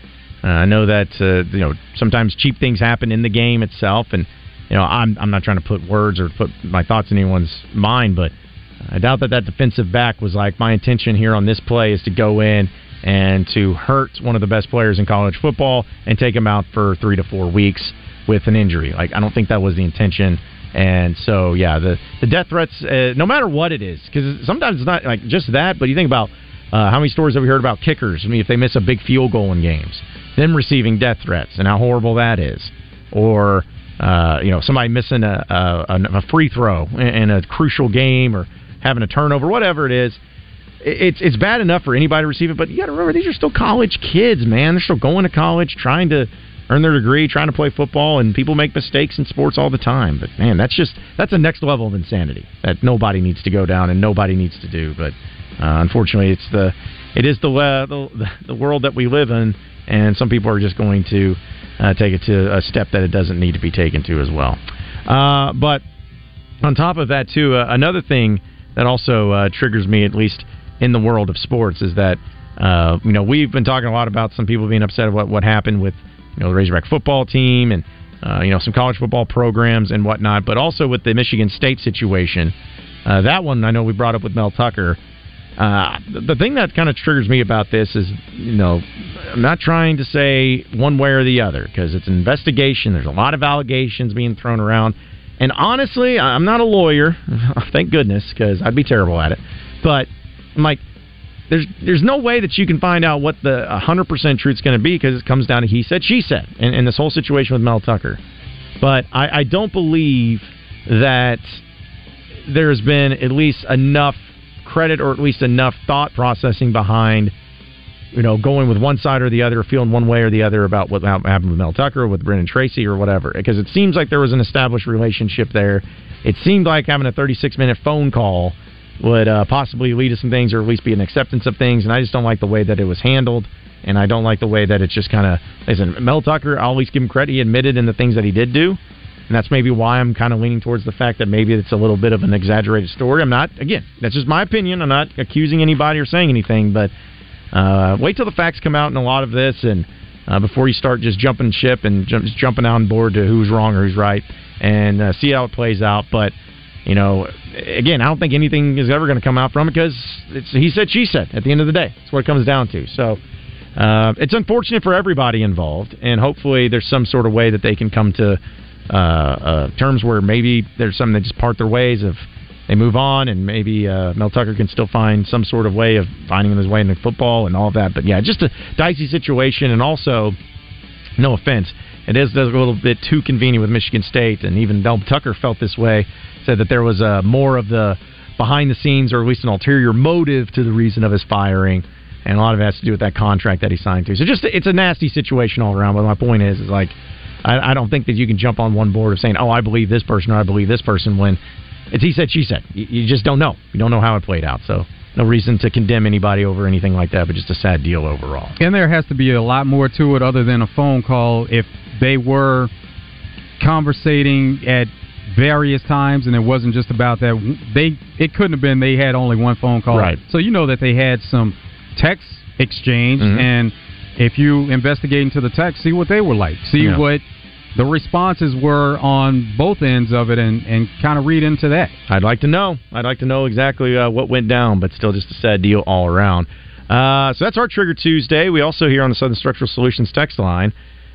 uh, I know that uh, you know sometimes cheap things happen in the game itself, and you know I'm I'm not trying to put words or put my thoughts in anyone's mind, but I doubt that that defensive back was like my intention here on this play is to go in and to hurt one of the best players in college football and take him out for three to four weeks with an injury. Like I don't think that was the intention. And so, yeah, the the death threats, uh, no matter what it is, because sometimes it's not like just that, but you think about uh, how many stories have we heard about kickers? I mean, if they miss a big field goal in games, them receiving death threats and how horrible that is, or uh, you know somebody missing a, a, a free throw in a crucial game, or having a turnover, whatever it is it's it's bad enough for anybody to receive it, but you got to remember these are still college kids, man. They're still going to college, trying to earn their degree, trying to play football, and people make mistakes in sports all the time. But man, that's just that's a next level of insanity that nobody needs to go down and nobody needs to do. But uh, unfortunately, it's the it is the, uh, the the world that we live in, and some people are just going to uh, take it to a step that it doesn't need to be taken to as well. Uh, but on top of that, too, uh, another thing that also uh, triggers me, at least in the world of sports is that uh, you know we've been talking a lot about some people being upset about what happened with you know the Razorback football team and uh, you know some college football programs and whatnot, but also with the Michigan State situation. That one I know we brought up with Mel Tucker. Uh, the thing that kind of triggers me about this is, you know, I'm not trying to say one way or the other because it's an investigation. There's a lot of allegations being thrown around. And honestly, I'm not a lawyer, thank goodness, because I'd be terrible at it. But I'm like, there's there's no way that you can find out what the 100% truth's going to be because it comes down to he said, she said, and, and this whole situation with Mel Tucker. But I, I don't believe that there's been at least enough credit or at least enough thought processing behind you know, going with one side or the other, feeling one way or the other about what happened with Mel Tucker, with Brenda Tracy, or whatever. Because it seems like there was an established relationship there. It seemed like having a 36 minute phone call would uh, possibly lead to some things or at least be an acceptance of things. And I just don't like the way that it was handled. And I don't like the way that it's just kind of, listen, Mel Tucker, I'll always give him credit. He admitted in the things that he did do. And that's maybe why I'm kind of leaning towards the fact that maybe it's a little bit of an exaggerated story. I'm not, again, that's just my opinion. I'm not accusing anybody or saying anything, but uh, wait till the facts come out in a lot of this, and uh, before you start just jumping ship and just jumping on board to who's wrong or who's right, and uh, see how it plays out. But you know, again, I don't think anything is ever going to come out from it because it's he said, she said. At the end of the day, that's what it comes down to. So. Uh, it's unfortunate for everybody involved, and hopefully there's some sort of way that they can come to uh, uh, terms where maybe there's some that just part their ways of they move on, and maybe uh, Mel Tucker can still find some sort of way of finding his way into football and all of that. But yeah, just a dicey situation, and also, no offense, it is a little bit too convenient with Michigan State, and even Mel Tucker felt this way. Said that there was uh, more of the behind the scenes, or at least an ulterior motive to the reason of his firing, and a lot of it has to do with that contract that he signed to. So just it's a nasty situation all around. But my point is, is like. I, I don't think that you can jump on one board of saying, "Oh, I believe this person" or "I believe this person," when it's he said, she said. You, you just don't know. You don't know how it played out. So no reason to condemn anybody over anything like that, but just a sad deal overall. And there has to be a lot more to it other than a phone call. If they were conversating at various times and it wasn't just about that, they it couldn't have been they had only one phone call. Right. So you know that they had some text exchange, Mhm. and if you investigate into the text, see what they were like, see Yeah. what the responses were on both ends of it, and and kind of read into that. I'd like to know. I'd like to know exactly uh, what went down, but still just a sad deal all around. Uh, so that's our Trigger Tuesday. We also hear on the Southern Structural Solutions text line.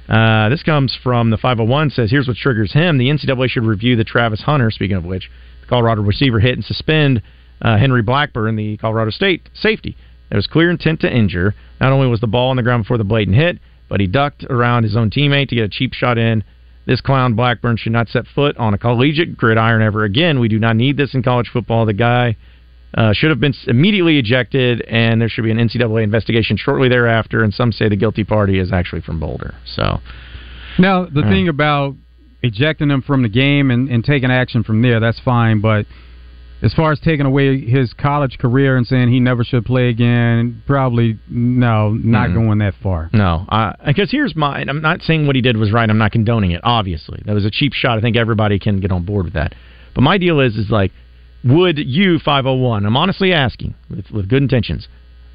Uh, this comes from the 501 says, here's what triggers him. The NCAA should review the Travis Hunter, speaking of which, the Colorado receiver hit and suspend uh, Henry Blackburn, the Colorado State safety. There was clear intent to injure. Not only was the ball on the ground before the blatant hit, but he ducked around his own teammate to get a cheap shot in. This clown Blackburn should not set foot on a collegiate gridiron ever again. We do not need this in college football. The guy uh, should have been immediately ejected, and there should be an NCAA investigation shortly thereafter. And some say the guilty party is actually from Boulder. So Now, the Yeah. thing about ejecting him from the game and, and taking action from there, that's fine. But as far as taking away his college career and saying he never should play again, probably no, not Mhm. going that far. No, because here's my. I'm not saying what he did was right. I'm not condoning it. Obviously, that was a cheap shot. I think everybody can get on board with that. But my deal is, is like, would you 501? I'm honestly asking with, with good intentions.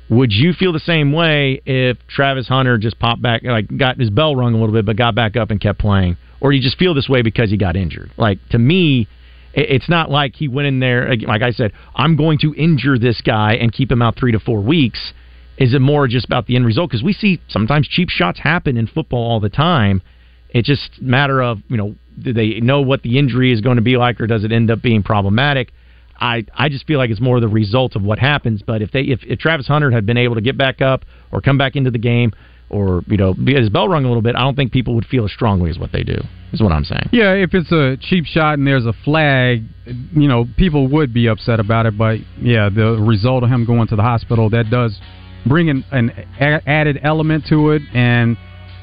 Would you feel the same way if Travis Hunter just popped back, like got his bell rung a little bit, but got back up and kept playing, or do you just feel this way because he got injured? Like to me, it's not like he went in there. Like I said, I'm going to injure this guy and keep him out three to four weeks. Is it more just about the end result? Because we see sometimes cheap shots happen in football all the time. It's just matter of you know, do they know what the injury is going to be like, or does it end up being problematic? I I just feel like it's more the result of what happens. But if they if, if Travis Hunter had been able to get back up or come back into the game, or you know, his bell rung a little bit, I don't think people would feel as strongly as what they do. Is what I'm saying. Yeah, if it's a cheap shot and there's a flag, you know, people would be upset about it. But yeah, the result of him going to the hospital that does bring an, an a- added element to it, and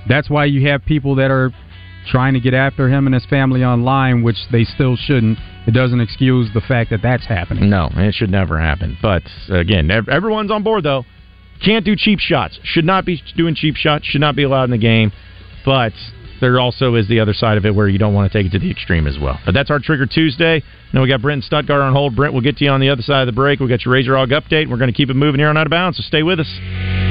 that's why you have people that are trying to get after him and his family online, which they still shouldn't. It doesn't excuse the fact that that's happening. No, it should never happen. But again, everyone's on board though. Can't do cheap shots. Should not be doing cheap shots. Should not be allowed in the game. But there also is the other side of it where you don't want to take it to the extreme as well. But that's our Trigger Tuesday. Now we got Brent and Stuttgart on hold. Brent, we'll get to you on the other side of the break. We'll get your Razor Hog update. We're going to keep it moving here on Out of Bounds, so stay with us.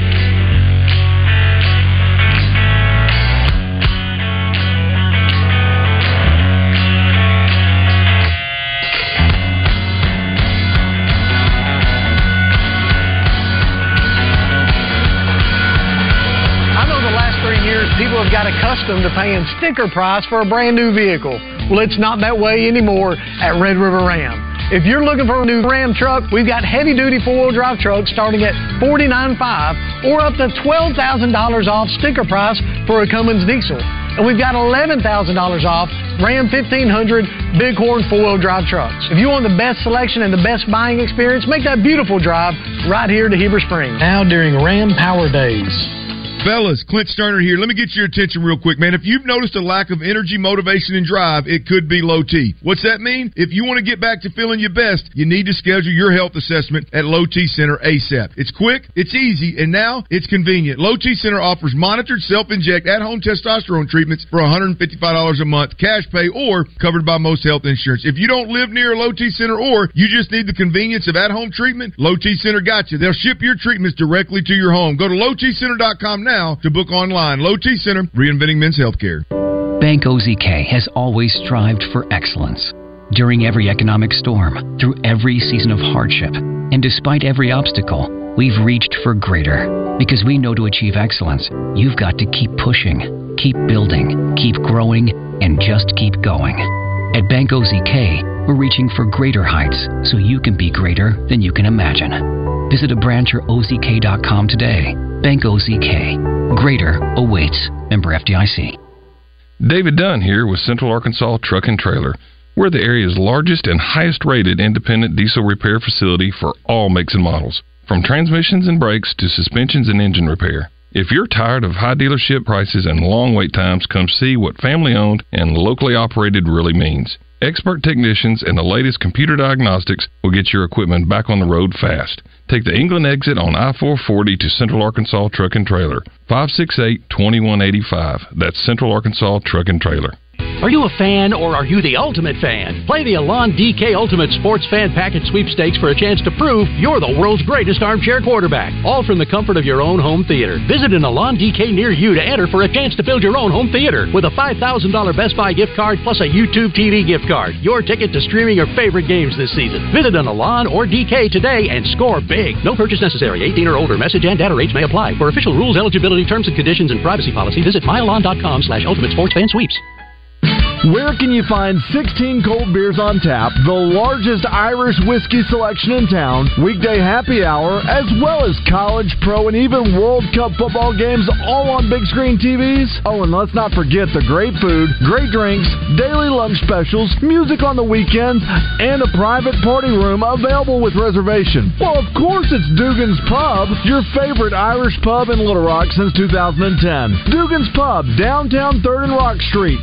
Accustomed to paying sticker price for a brand new vehicle. Well, it's not that way anymore at Red River Ram. If you're looking for a new Ram truck, we've got heavy duty four wheel drive trucks starting at $49.5 or up to $12,000 off sticker price for a Cummins diesel. And we've got $11,000 off Ram 1500 Bighorn four wheel drive trucks. If you want the best selection and the best buying experience, make that beautiful drive right here to Heber Springs. Now during Ram Power Days. Fellas, Clint Sterner here. Let me get your attention real quick, man. If you've noticed a lack of energy, motivation, and drive, it could be low T. What's that mean? If you want to get back to feeling your best, you need to schedule your health assessment at Low T Center ASAP. It's quick, it's easy, and now it's convenient. Low T Center offers monitored self-inject at-home testosterone treatments for $155 a month, cash pay, or covered by most health insurance. If you don't live near a Low T Center or you just need the convenience of at-home treatment, Low T Center got you. They'll ship your treatments directly to your home. Go to lowtcenter.com now to book online. Low T Center, reinventing men's healthcare. Bank OZK has always strived for excellence. During every economic storm, through every season of hardship, and despite every obstacle, we've reached for greater. Because we know to achieve excellence, you've got to keep pushing, keep building, keep growing, and just keep going. At Bank OZK, we're reaching for greater heights so you can be greater than you can imagine. Visit a branch or OZK.com today. Bank OZK. Greater awaits. Member FDIC. David Dunn here with Central Arkansas Truck and Trailer. We're the area's largest and highest rated independent diesel repair facility for all makes and models, from transmissions and brakes to suspensions and engine repair. If you're tired of high dealership prices and long wait times, come see what family owned and locally operated really means. Expert technicians and the latest computer diagnostics will get your equipment back on the road fast. Take the England exit on I 440 to Central Arkansas Truck and Trailer. 568 2185. That's Central Arkansas Truck and Trailer. Are you a fan or are you the ultimate fan? Play the Alon DK Ultimate Sports Fan Package Sweepstakes for a chance to prove you're the world's greatest armchair quarterback. All from the comfort of your own home theater. Visit an Alon DK near you to enter for a chance to build your own home theater with a $5,000 Best Buy gift card plus a YouTube TV gift card. Your ticket to streaming your favorite games this season. Visit an Alon or DK today and score big. No purchase necessary. 18 or older. Message and data rates may apply. For official rules, eligibility, terms and conditions, and privacy policy, visit myalon.com slash ultimate sports fan sweeps. Where can you find 16 cold beers on tap, the largest Irish whiskey selection in town, weekday happy hour, as well as college, pro, and even World Cup football games all on big screen TVs? Oh, and let's not forget the great food, great drinks, daily lunch specials, music on the weekends, and a private party room available with reservation. Well, of course it's Dugan's Pub, your favorite Irish pub in Little Rock since 2010. Dugan's Pub, downtown 3rd and Rock Street.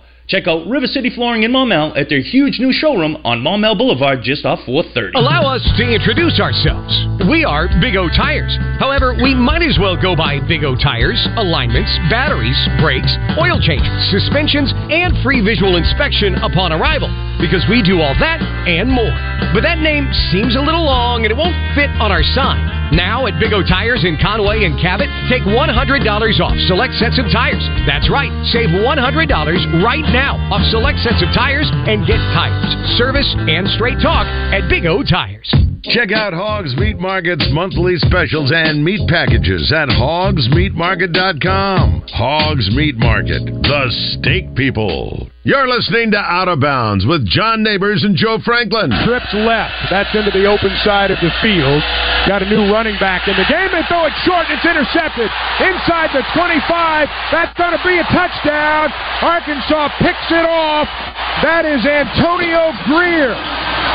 Check out River City Flooring in Maumelle at their huge new showroom on Maumelle Boulevard just off 430. Allow us to introduce ourselves. We are Big O Tires. However, we might as well go by Big O Tires, alignments, batteries, brakes, oil changes, suspensions, and free visual inspection upon arrival because we do all that and more. But that name seems a little long and it won't fit on our sign. Now at Big O Tires in Conway and Cabot, take $100 off select sets of tires. That's right, save $100 right now off select sets of tires and get tires, service, and straight talk at Big O Tires. Check out Hogs Meat Market's monthly specials and meat packages at hogsmeatmarket.com. Hogs Meat Market, the steak people. You're listening to Out of Bounds with John Neighbors and Joe Franklin. Trips left. That's into the open side of the field. Got a new running back in the game. They throw it short. It's intercepted. Inside the 25. That's going to be a touchdown. Arkansas picks it off. That is Antonio Grier.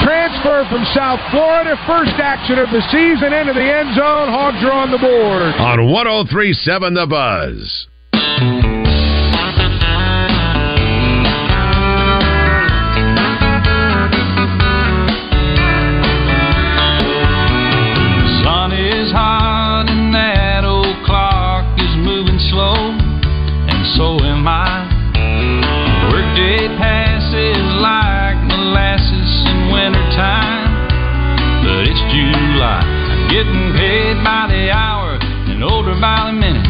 Transfer from South Florida. First action of the season into the end zone. Hogs are on the board. On 1037 The Buzz. lot. I'm getting paid by the hour and older by the minute.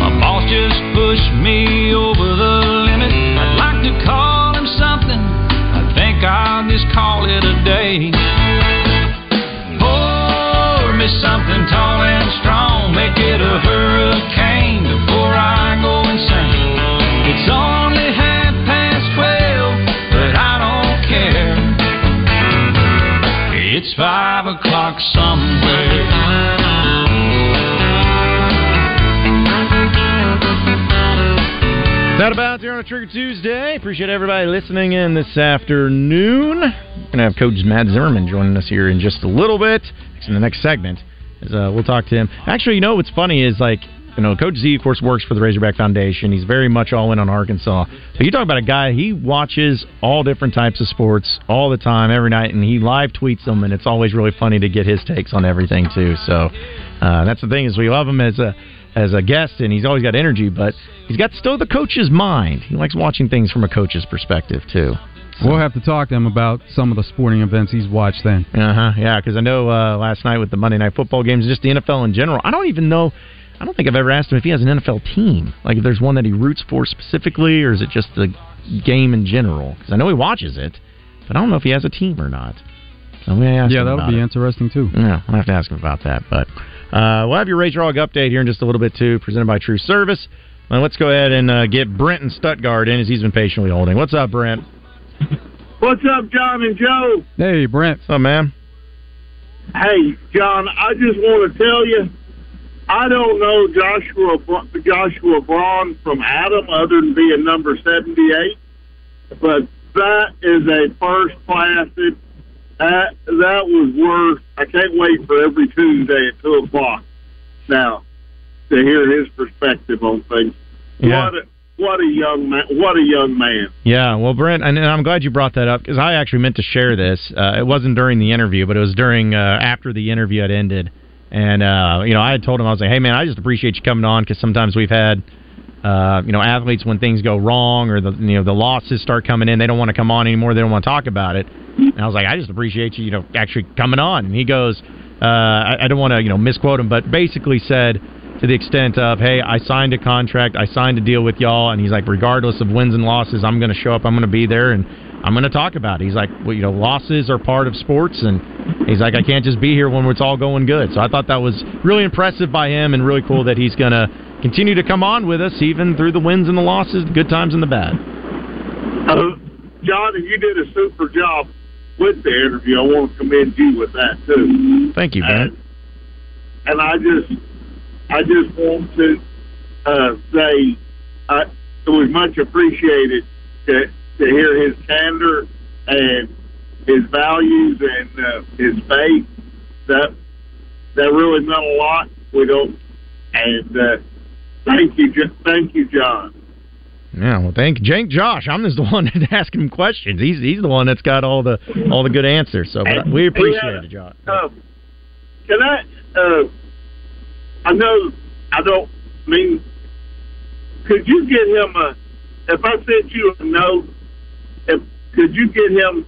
My boss just pushed me over the limit. I'd like to call him something. I think I'll just call it a day. Pour me something tall and strong. Make it a hurry. It's five o'clock somewhere. That about there on a Trigger Tuesday. Appreciate everybody listening in this afternoon. Gonna have Coach Matt Zimmerman joining us here in just a little bit. In the next segment, uh, we'll talk to him. Actually, you know what's funny is like you know Coach Z, of course, works for the Razorback Foundation. He's very much all in on Arkansas. But you talk about a guy he watches all different types of sports all the time, every night, and he live tweets them, and it's always really funny to get his takes on everything too. So uh, that's the thing is we love him as a as a guest, and he's always got energy, but he's got still the coach's mind. He likes watching things from a coach's perspective too. We'll have to talk to him about some of the sporting events he's watched then. Uh huh. Yeah, because I know uh, last night with the Monday Night Football games, just the NFL in general. I don't even know. I don't think I've ever asked him if he has an NFL team. Like if there's one that he roots for specifically, or is it just the game in general? Because I know he watches it, but I don't know if he has a team or not. So I'm ask yeah, that would be it. interesting too. Yeah, I'll have to ask him about that. But uh, we'll have your Razor Hog update here in just a little bit too, presented by True Service. Now let's go ahead and uh, get Brent and Stuttgart in as he's been patiently holding. What's up, Brent? What's up, John and Joe? Hey, Brent. What's up, man? Hey, John, I just want to tell you, I don't know Joshua Joshua Braun from Adam other than being number 78, but that is a first class. It, that, that was worth, I can't wait for every Tuesday at 2 o'clock now to hear his perspective on things. Yeah. What a, what a young man! What a young man! Yeah, well, Brent, and, and I'm glad you brought that up because I actually meant to share this. Uh, it wasn't during the interview, but it was during uh, after the interview had ended. And uh, you know, I had told him I was like, "Hey, man, I just appreciate you coming on because sometimes we've had." Uh, you know, athletes when things go wrong or the you know the losses start coming in, they don't want to come on anymore. They don't want to talk about it. And I was like, I just appreciate you, you know, actually coming on. And he goes, uh, I, I don't want to you know misquote him, but basically said to the extent of, hey, I signed a contract, I signed a deal with y'all, and he's like, regardless of wins and losses, I'm going to show up, I'm going to be there, and I'm going to talk about it. He's like, well, you know, losses are part of sports, and he's like, I can't just be here when it's all going good. So I thought that was really impressive by him, and really cool that he's going to continue to come on with us, even through the wins and the losses, the good times and the bad. Uh, John, you did a super job with the interview. I want to commend you with that too. Thank you, Brent. And I just, I just want to uh, say uh, it was much appreciated to, to hear his candor and his values and uh, his faith. That that really meant a lot. We don't, and uh, thank you, thank you, John. Yeah, well, thank Jank Josh. I'm just the one that's asking him questions. He's he's the one that's got all the all the good answers. So but we appreciate it, Josh. Um, can I? Uh, I know I don't mean. Could you get him a? If I sent you a note, if could you get him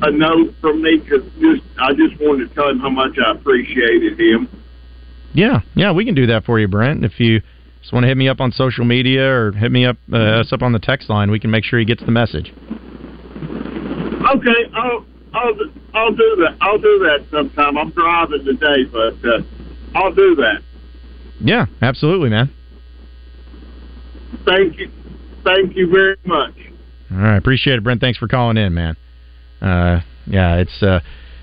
a note from me? Because just I just wanted to tell him how much I appreciated him. Yeah, yeah, we can do that for you, Brent. If you just want to hit me up on social media or hit me up uh, us up on the text line, we can make sure he gets the message. Okay, I'll I'll I'll do that. I'll do that sometime. I'm driving today, but uh, I'll do that. Yeah, absolutely, man. Thank you. Thank you very much. All right, appreciate it, Brent. Thanks for calling in, man. Uh, yeah, it's uh,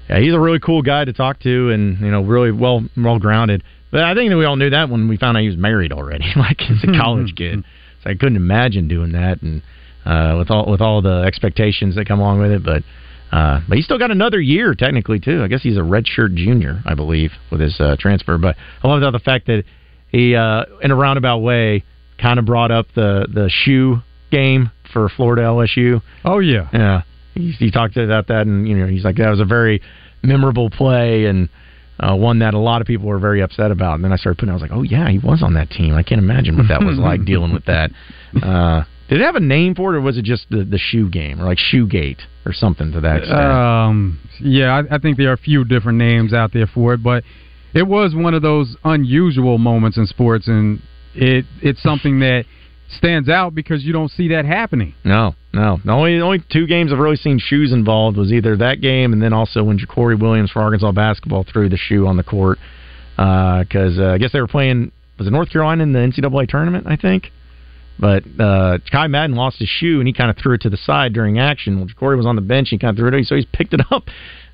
yeah, he's a really cool guy to talk to, and you know, really well well grounded. But I think that we all knew that when we found out he was married already, like as a college kid. So I couldn't imagine doing that, and uh, with all with all the expectations that come along with it. But uh, but he's still got another year technically too. I guess he's a redshirt junior, I believe, with his uh, transfer. But I love the fact that he, uh, in a roundabout way, kind of brought up the the shoe game for Florida LSU. Oh yeah, Yeah, he, he talked about that, and you know, he's like that was a very memorable play and uh, one that a lot of people were very upset about. And then I started putting, I was like, oh yeah, he was on that team. I can't imagine what that was like dealing with that. Uh, did it have a name for it, or was it just the the shoe game, or like Shoegate, or something to that extent? Um, yeah, I, I think there are a few different names out there for it, but it was one of those unusual moments in sports, and it it's something that stands out because you don't see that happening. No, no. The only only two games I've really seen shoes involved was either that game and then also when Ja'Cory Williams for Arkansas basketball threw the shoe on the court. because uh, I guess they were playing was it North Carolina in the NCAA tournament, I think. But uh, Kai Madden lost his shoe and he kind of threw it to the side during action. Well, Corey was on the bench. He kind of threw it, so he's picked it up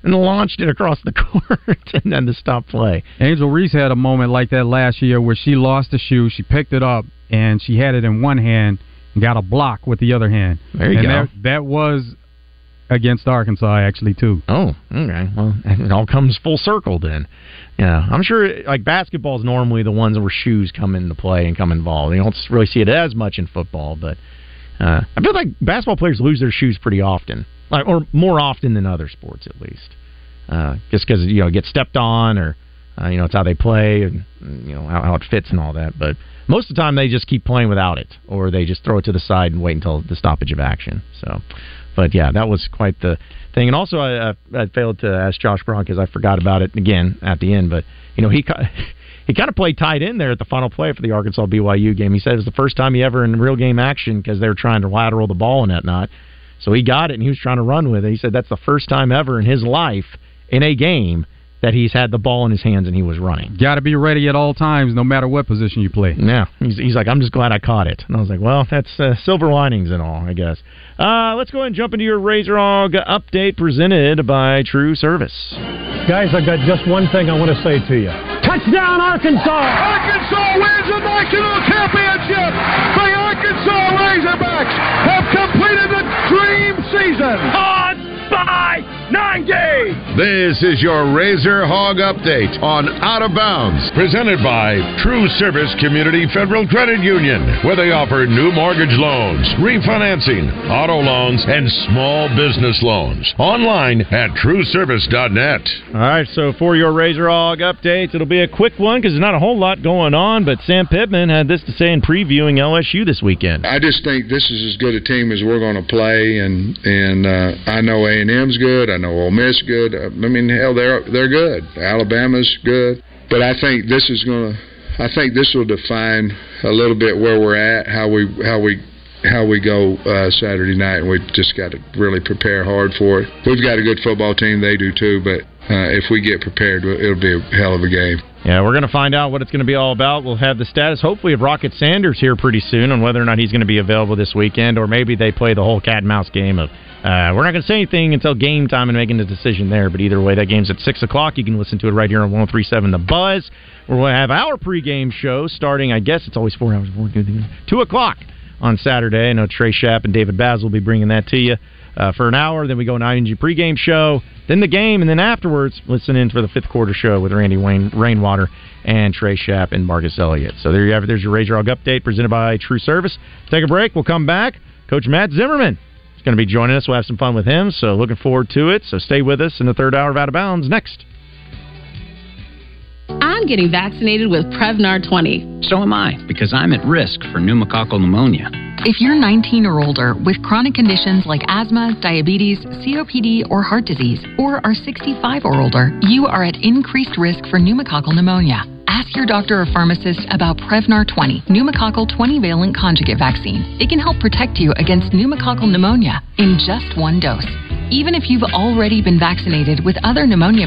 and launched it across the court and then to stop play. Angel Reese had a moment like that last year where she lost the shoe. She picked it up and she had it in one hand and got a block with the other hand. There you and go. That, that was against Arkansas actually too. Oh, okay. Well, it all comes full circle then. Yeah, I'm sure like basketball is normally the ones where shoes come into play and come involved. You don't really see it as much in football, but uh, I feel like basketball players lose their shoes pretty often, like or more often than other sports at least. Uh, just because you know get stepped on or uh, you know it's how they play and you know how, how it fits and all that. But most of the time they just keep playing without it, or they just throw it to the side and wait until the stoppage of action. So, but yeah, that was quite the thing. And also, I, I, I failed to ask Josh Braun because I forgot about it again at the end. But you know, he he kind of played tight end there at the final play for the Arkansas BYU game. He said it was the first time he ever in real game action because they were trying to lateral the ball and that not. So he got it and he was trying to run with it. He said that's the first time ever in his life in a game that he's had the ball in his hands and he was running. Got to be ready at all times, no matter what position you play. Yeah, he's, he's like, I'm just glad I caught it. And I was like, well, that's uh, silver linings and all, I guess. Uh, let's go ahead and jump into your Razor Hog update presented by True Service. Guys, I've got just one thing I want to say to you. Touchdown, Arkansas! Arkansas wins the national championship! The Arkansas Razorbacks have completed the dream season! On by 90! This is your Razor Hog Update on Out of Bounds, presented by True Service Community Federal Credit Union, where they offer new mortgage loans, refinancing, auto loans, and small business loans. Online at trueservice.net. All right, so for your Razor Hog updates, it'll be a quick one because there's not a whole lot going on, but Sam Pittman had this to say in previewing LSU this weekend. I just think this is as good a team as we're going to play, and and uh, I know A and M's good. I know Ole Miss good. Uh, I mean, hell, they're they're good. Alabama's good, but I think this is going to. I think this will define a little bit where we're at, how we how we how we go uh, Saturday night, and we've just got to really prepare hard for it. We've got a good football team; they do too. But uh, if we get prepared, it'll be a hell of a game. Yeah, we're going to find out what it's going to be all about. We'll have the status, hopefully, of Rocket Sanders here pretty soon on whether or not he's going to be available this weekend, or maybe they play the whole cat and mouse game of. Uh, we're not going to say anything until game time and making the decision there, but either way, that game's at 6 o'clock. You can listen to it right here on 1037 The Buzz. We'll have our pregame show starting, I guess it's always four hours before 2 o'clock on Saturday. I know Trey Schaap and David Baz will be bringing that to you uh, for an hour. Then we go an IMG pregame show, then the game, and then afterwards, listen in for the fifth quarter show with Randy Wayne Rainwater and Trey Schaap and Marcus Elliott. So there you have it. There's your Razor Hog update presented by True Service. Take a break. We'll come back. Coach Matt Zimmerman is going to be joining us. We'll have some fun with him. So looking forward to it. So stay with us in the third hour of Out of Bounds next. I'm getting vaccinated with Prevnar 20. So am I, because I'm at risk for pneumococcal pneumonia. If you're 19 or older with chronic conditions like asthma, diabetes, COPD, or heart disease, or are 65 or older, you are at increased risk for pneumococcal pneumonia. Ask your doctor or pharmacist about Prevnar 20, pneumococcal 20 valent conjugate vaccine. It can help protect you against pneumococcal pneumonia in just one dose. Even if you've already been vaccinated with other pneumonia vaccines,